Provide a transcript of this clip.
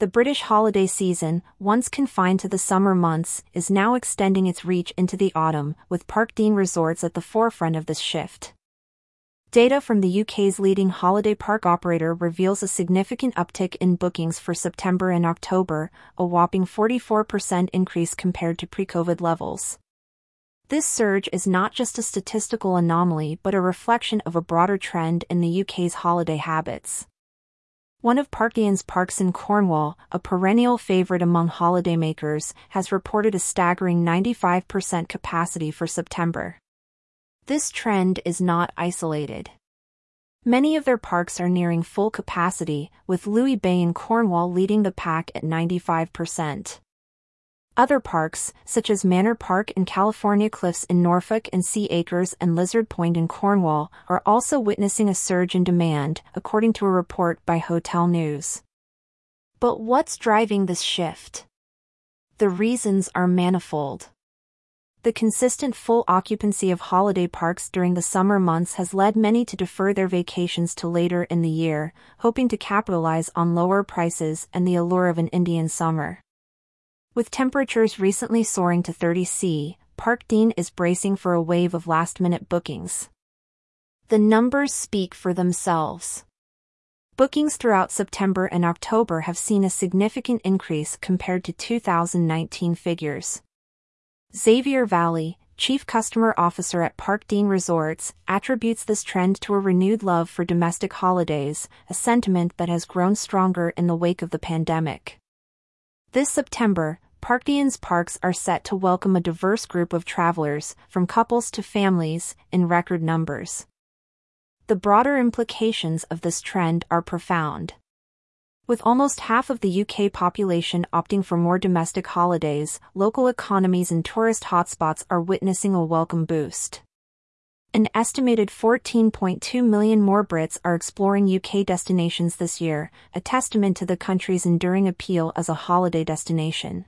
The British holiday season, once confined to the summer months, is now extending its reach into the autumn, with Parkdean resorts at the forefront of this shift. Data from the UK's leading holiday park operator reveals a significant uptick in bookings for September and October, a whopping 44% increase compared to pre COVID levels. This surge is not just a statistical anomaly but a reflection of a broader trend in the UK's holiday habits. One of Parkdean's parks in Cornwall, a perennial favorite among holidaymakers, has reported a staggering 95% capacity for September. This trend is not isolated. Many of their parks are nearing full capacity, with Looe Bay in Cornwall leading the pack at 95%. Other parks, such as Manor Park and California Cliffs in Norfolk and Sea Acres and Lizard Point in Cornwall, are also witnessing a surge in demand, according to a report by Hotel News. But what's driving this shift? The reasons are manifold. The consistent full occupancy of holiday parks during the summer months has led many to defer their vacations to later in the year, hoping to capitalize on lower prices and the allure of an Indian summer. With temperatures recently soaring to 30 C, Parkdean is bracing for a wave of last-minute bookings. The numbers speak for themselves. Bookings throughout September and October have seen a significant increase compared to 2019 figures. Xavier Valley, Chief Customer Officer at Parkdean Resorts, attributes this trend to a renewed love for domestic holidays, a sentiment that has grown stronger in the wake of the pandemic. This September, Parkdean's parks are set to welcome a diverse group of travelers, from couples to families, in record numbers. The broader implications of this trend are profound. With almost half of the UK population opting for more domestic holidays, local economies and tourist hotspots are witnessing a welcome boost. An estimated 14.2 million more Brits are exploring UK destinations this year, a testament to the country's enduring appeal as a holiday destination.